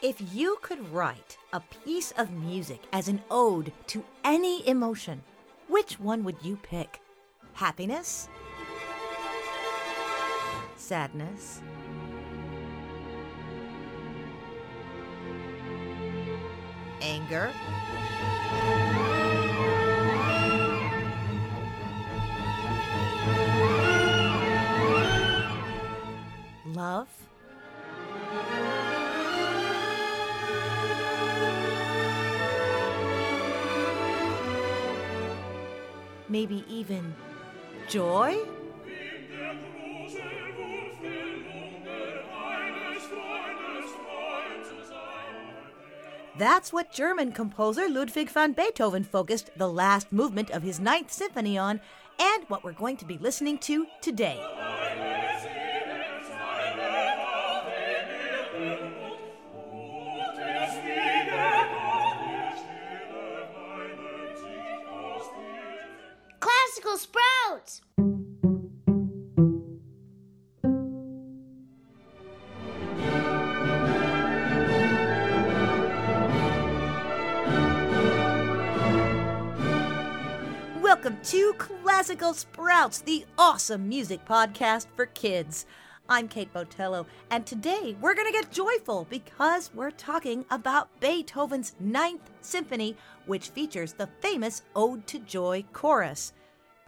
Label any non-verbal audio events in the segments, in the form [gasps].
If you could write a piece of music as an ode to any emotion, which one would you pick? Happiness? Sadness? Anger? Love? Maybe even joy? That's what German composer Ludwig van Beethoven focused the last movement of his Ninth Symphony on, and what we're going to be listening to today. Welcome to Classical Sprouts, the awesome music podcast for kids. I'm Kate Botello, and today we're going to get joyful because we're talking about Beethoven's Ninth Symphony, which features the famous Ode to Joy chorus.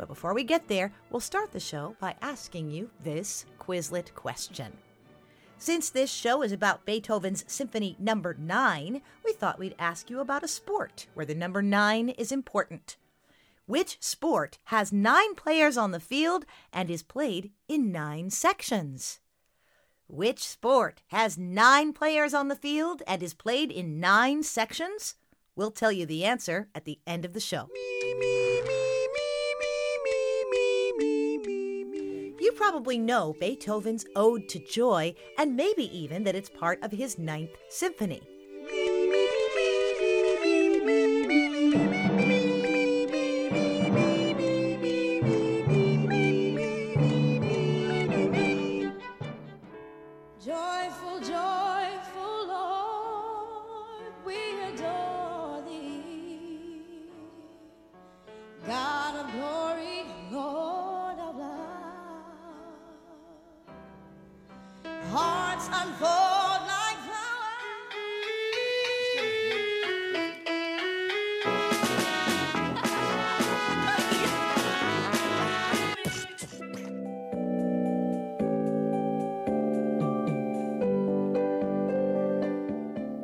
But before we get there, we'll start the show by asking you this Quizlet question. Since this show is about Beethoven's Symphony Number 9, we thought we'd ask you about a sport where the number 9 is important. Which sport has nine players on the field and is played in nine sections? Which sport has nine players on the field and is played in nine sections? We'll tell you the answer at the end of the show. You probably know Beethoven's Ode to Joy and maybe even that it's part of his Ninth Symphony.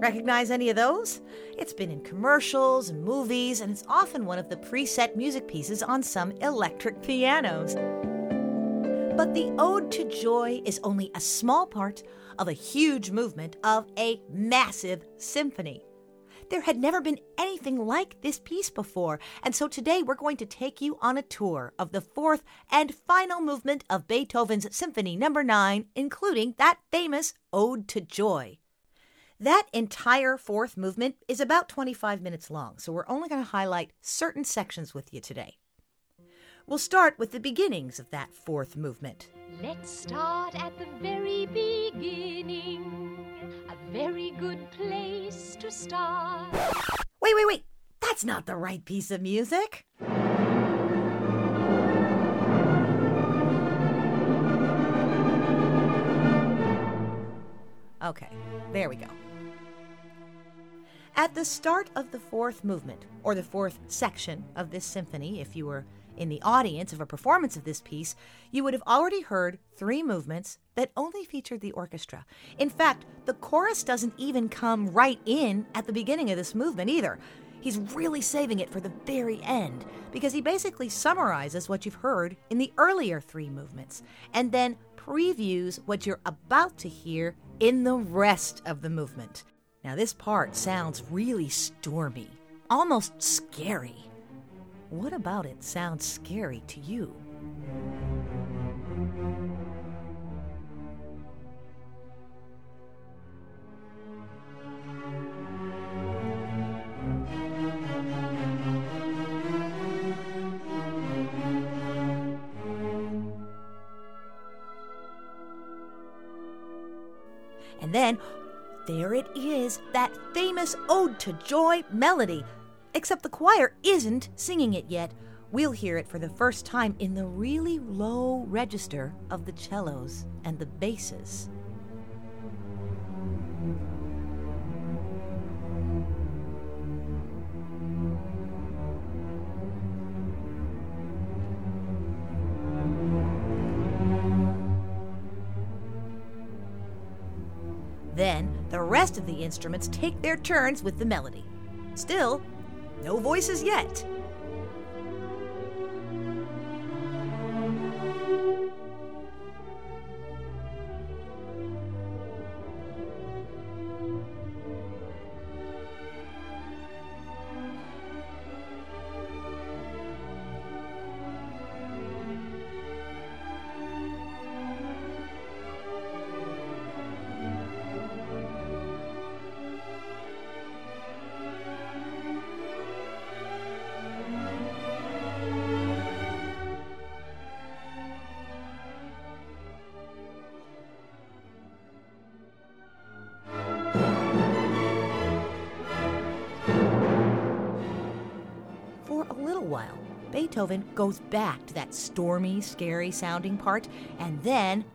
Recognize any of those? It's been in commercials and movies, and it's often one of the preset music pieces on some electric pianos. But the Ode to Joy is only a small part of a huge movement of a massive symphony. There had never been anything like this piece before, and so today we're going to take you on a tour of the fourth and final movement of Beethoven's Symphony Number no. 9, including that famous Ode to Joy. That entire fourth movement is about 25 minutes long, so we're only going to highlight certain sections with you today. We'll start with the beginnings of that fourth movement. Let's start at the very beginning. A very good place to start. Wait, wait, wait! That's not the right piece of music! Okay, there we go. At the start of the fourth movement, or the fourth section of this symphony, if you were in the audience of a performance of this piece, you would have already heard three movements that only featured the orchestra. In fact, the chorus doesn't even come right in at the beginning of this movement either. He's really saving it for the very end because he basically summarizes what you've heard in the earlier three movements and then previews what you're about to hear in the rest of the movement. Now, this part sounds really stormy, almost scary. What about it sounds scary to you? And then There it is, that famous Ode to Joy melody. Except the choir isn't singing it yet. We'll hear it for the first time in the really low register of the cellos and the basses. Then the rest of the instruments take their turns with the melody. Still, no voices yet. Beethoven goes back to that stormy, scary sounding part, and then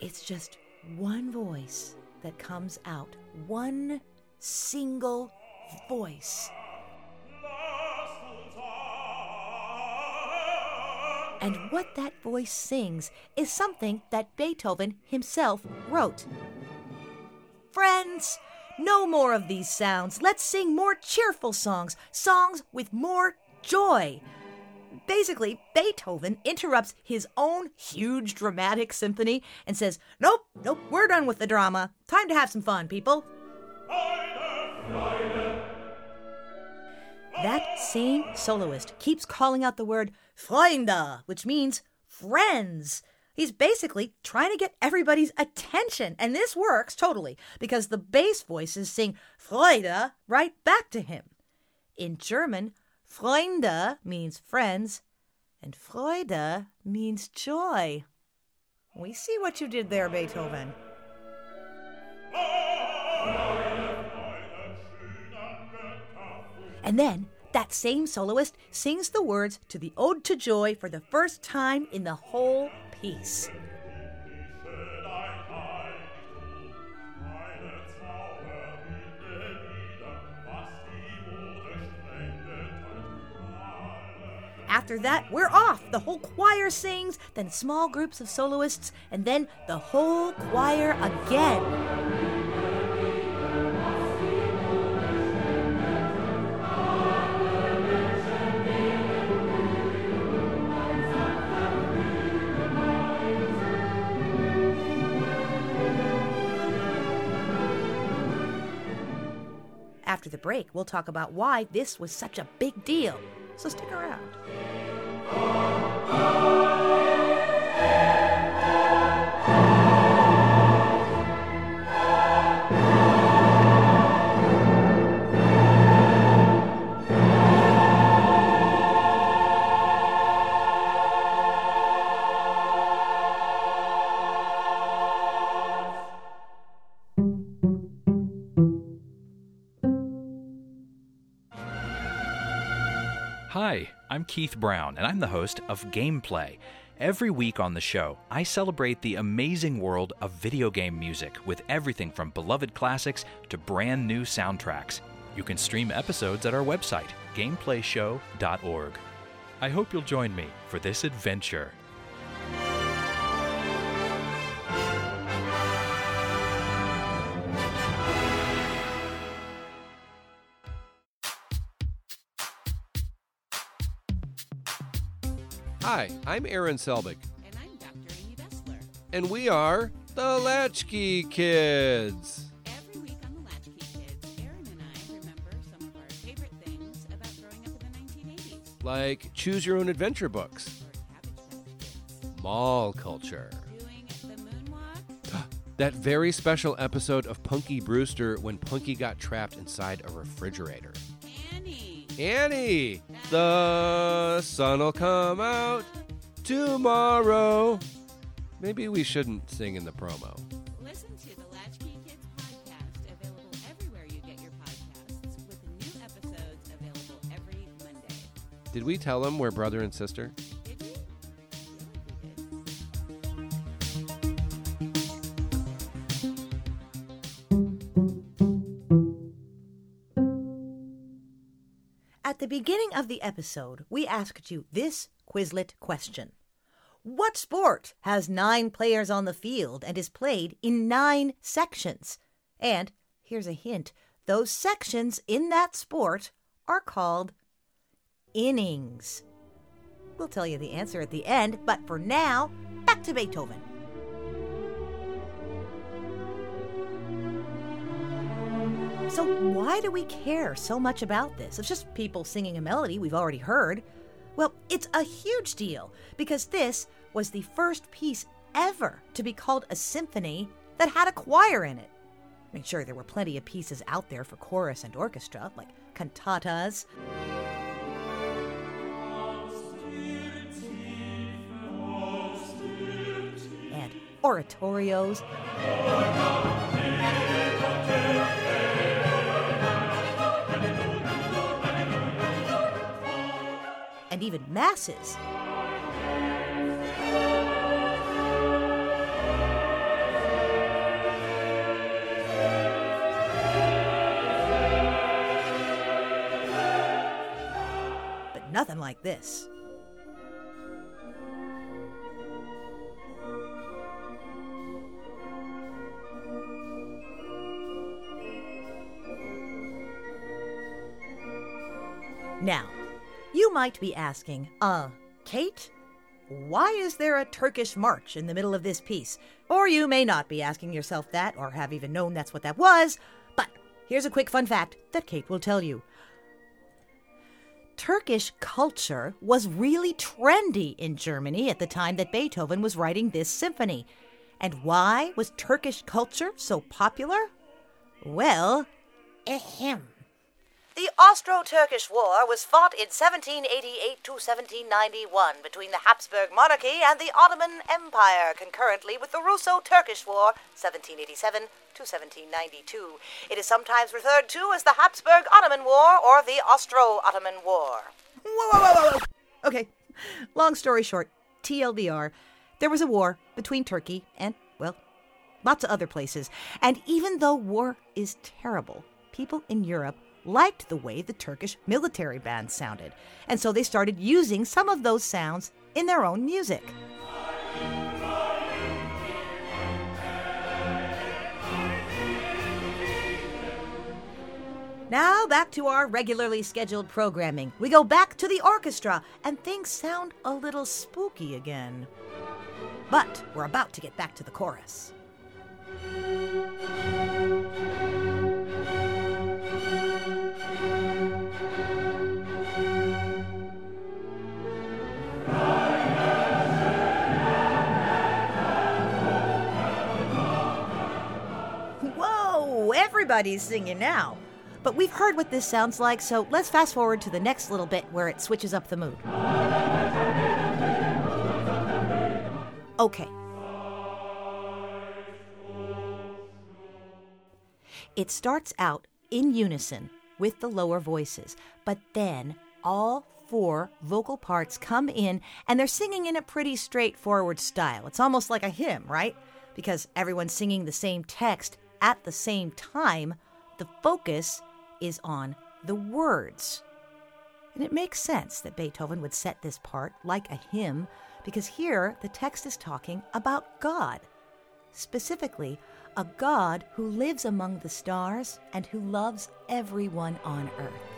it's just one voice that comes out. One single voice. And what that voice sings is something that Beethoven himself wrote. Friends, no more of these sounds. Let's sing more cheerful songs, songs with more joy. Basically, Beethoven interrupts his own huge dramatic symphony and says, Nope, nope, we're done with the drama. Time to have some fun, people. That same soloist keeps calling out the word Freunde, which means friends. He's basically trying to get everybody's attention, and this works totally because the bass voices sing Freude right back to him. In German, Freunde means friends, and Freude means joy. We see what you did there, Beethoven. And then that same soloist sings the words to the Ode to Joy for the first time in the whole piece. After that, we're off. The whole choir sings, then small groups of soloists, and then the whole choir again. After the break, we'll talk about why this was such a big deal. So stick around. Keith Brown, and I'm the host of Gameplay. Every week on the show, I celebrate the amazing world of video game music with everything from beloved classics to brand new soundtracks. You can stream episodes at our website, gameplayshow.org. I hope you'll join me for this adventure. Hi, I'm Aaron Selbig, And I'm Dr. Amy Bessler. and we are the Latchkey Kids. Every week on the Latchkey Kids, Aaron and I remember some of our favorite things about growing up in the 1980s. Like choose your own adventure books, Or Cabbage Patch Kids. mall culture, Doing the moonwalk. [gasps] that very special episode of Punky Brewster when Punky got trapped inside a refrigerator, Annie. Annie, the sun'll come out tomorrow. Maybe we shouldn't sing in the promo. Listen to the Latchkey Kids podcast, available everywhere you get your podcasts, with new episodes available every Monday. Did we tell them we're brother and sister? The beginning of the episode, we asked you this Quizlet question What sport has nine players on the field and is played in nine sections? And here's a hint those sections in that sport are called innings. We'll tell you the answer at the end, but for now, back to Beethoven. So, why do we care so much about this? It's just people singing a melody we've already heard. Well, it's a huge deal because this was the first piece ever to be called a symphony that had a choir in it. I mean, sure, there were plenty of pieces out there for chorus and orchestra, like cantatas. And oratorios. And even masses. But nothing like this. Might be asking, uh, Kate? Why is there a Turkish march in the middle of this piece? Or you may not be asking yourself that, or have even known that's what that was. But here's a quick fun fact that Kate will tell you. Turkish culture was really trendy in Germany at the time that Beethoven was writing this symphony. And why was Turkish culture so popular? Well, ahem. The Austro Turkish War was fought in 1788 to 1791 between the Habsburg monarchy and the Ottoman Empire, concurrently with the Russo Turkish War, 1787 to 1792. It is sometimes referred to as the Habsburg Ottoman War or the Austro Ottoman War. Whoa, whoa, whoa, whoa. Okay, long story short, TLDR, there was a war between Turkey and, well, lots of other places. And even though war is terrible, people in Europe liked the way the Turkish military band sounded, and so they started using some of those sounds in their own music. Now, back to our regularly scheduled programming. We go back to the orchestra, and things sound a little spooky again. But we're about to get back to the chorus. Everybody's singing now. But we've heard what this sounds like, so let's fast forward to the next little bit where it switches up the mood. Okay. It starts out in unison with the lower voices, but then all four vocal parts come in and they're singing in a pretty straightforward style. It's almost like a hymn, right? Because everyone's singing the same text at the same time, the focus is on the words. And it makes sense that Beethoven would set this part like a hymn because here the text is talking about God. Specifically, a God who lives among the stars and who loves everyone on earth.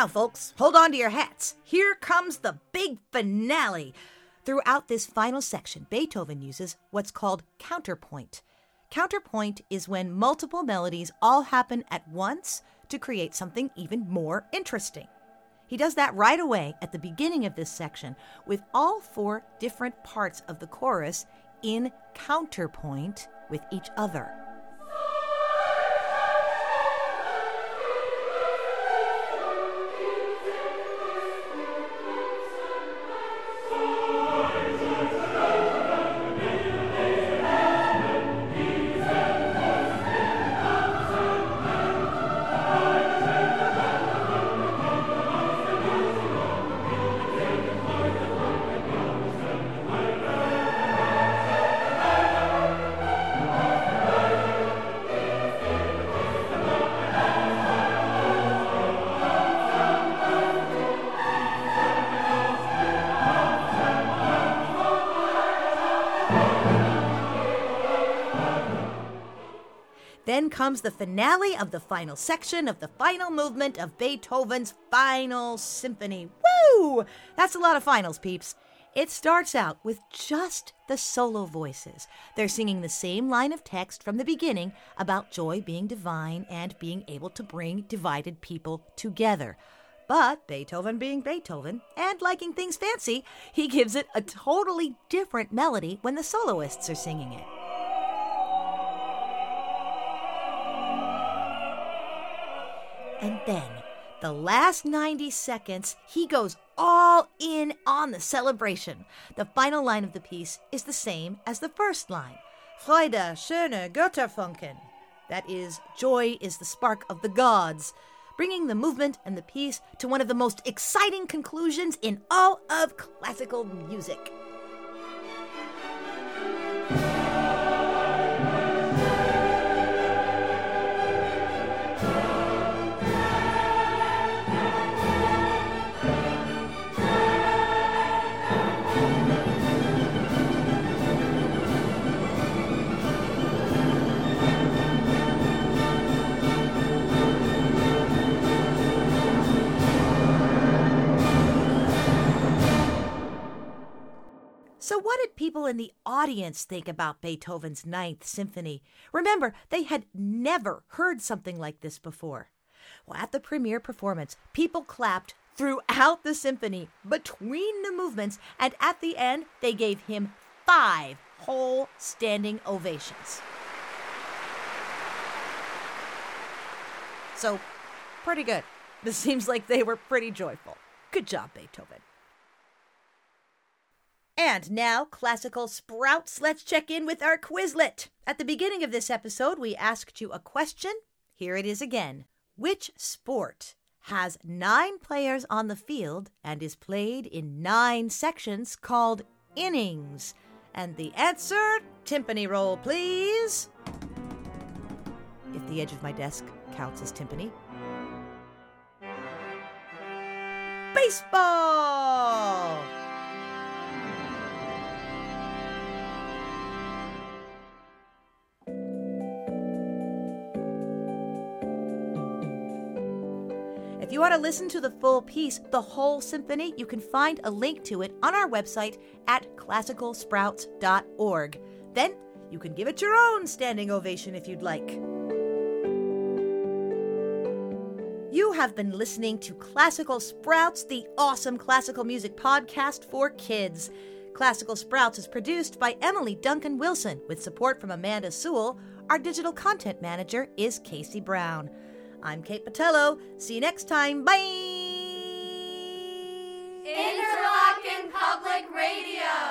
Now, folks, hold on to your hats. Here comes the big finale. Throughout this final section, Beethoven uses what's called counterpoint. Counterpoint is when multiple melodies all happen at once to create something even more interesting. He does that right away at the beginning of this section with all four different parts of the chorus in counterpoint with each other. Then comes the finale of the final section of the final movement of Beethoven's Final Symphony. Woo! That's a lot of finals, peeps. It starts out with just the solo voices. They're singing the same line of text from the beginning about joy being divine and being able to bring divided people together. But Beethoven being Beethoven and liking things fancy, he gives it a totally different melody when the soloists are singing it. And then, the last 90 seconds, he goes all in on the celebration. The final line of the piece is the same as the first line Freude, schöne Götterfunken. That is, joy is the spark of the gods, bringing the movement and the piece to one of the most exciting conclusions in all of classical music. People in the audience think about Beethoven's Ninth Symphony? Remember, they had never heard something like this before. Well, at the premiere performance, people clapped throughout the symphony, between the movements, and at the end, they gave him five whole standing ovations. So, pretty good. This [laughs] seems like they were pretty joyful. Good job, Beethoven. And now, classical sprouts, let's check in with our Quizlet. At the beginning of this episode, we asked you a question. Here it is again. Which sport has nine players on the field and is played in nine sections called innings? And the answer, timpani roll, please. If the edge of my desk counts as timpani. Baseball! If you want to listen to the full piece, the whole symphony, you can find a link to it on our website at classicalsprouts.org. Then you can give it your own standing ovation if you'd like. You have been listening to Classical Sprouts, the awesome classical music podcast for kids. Classical Sprouts is produced by Emily Duncan Wilson with support from Amanda Sewell. Our digital content manager is Casey Brown. I'm Kate Botello. See you next time. Bye. Interlochen Public Radio.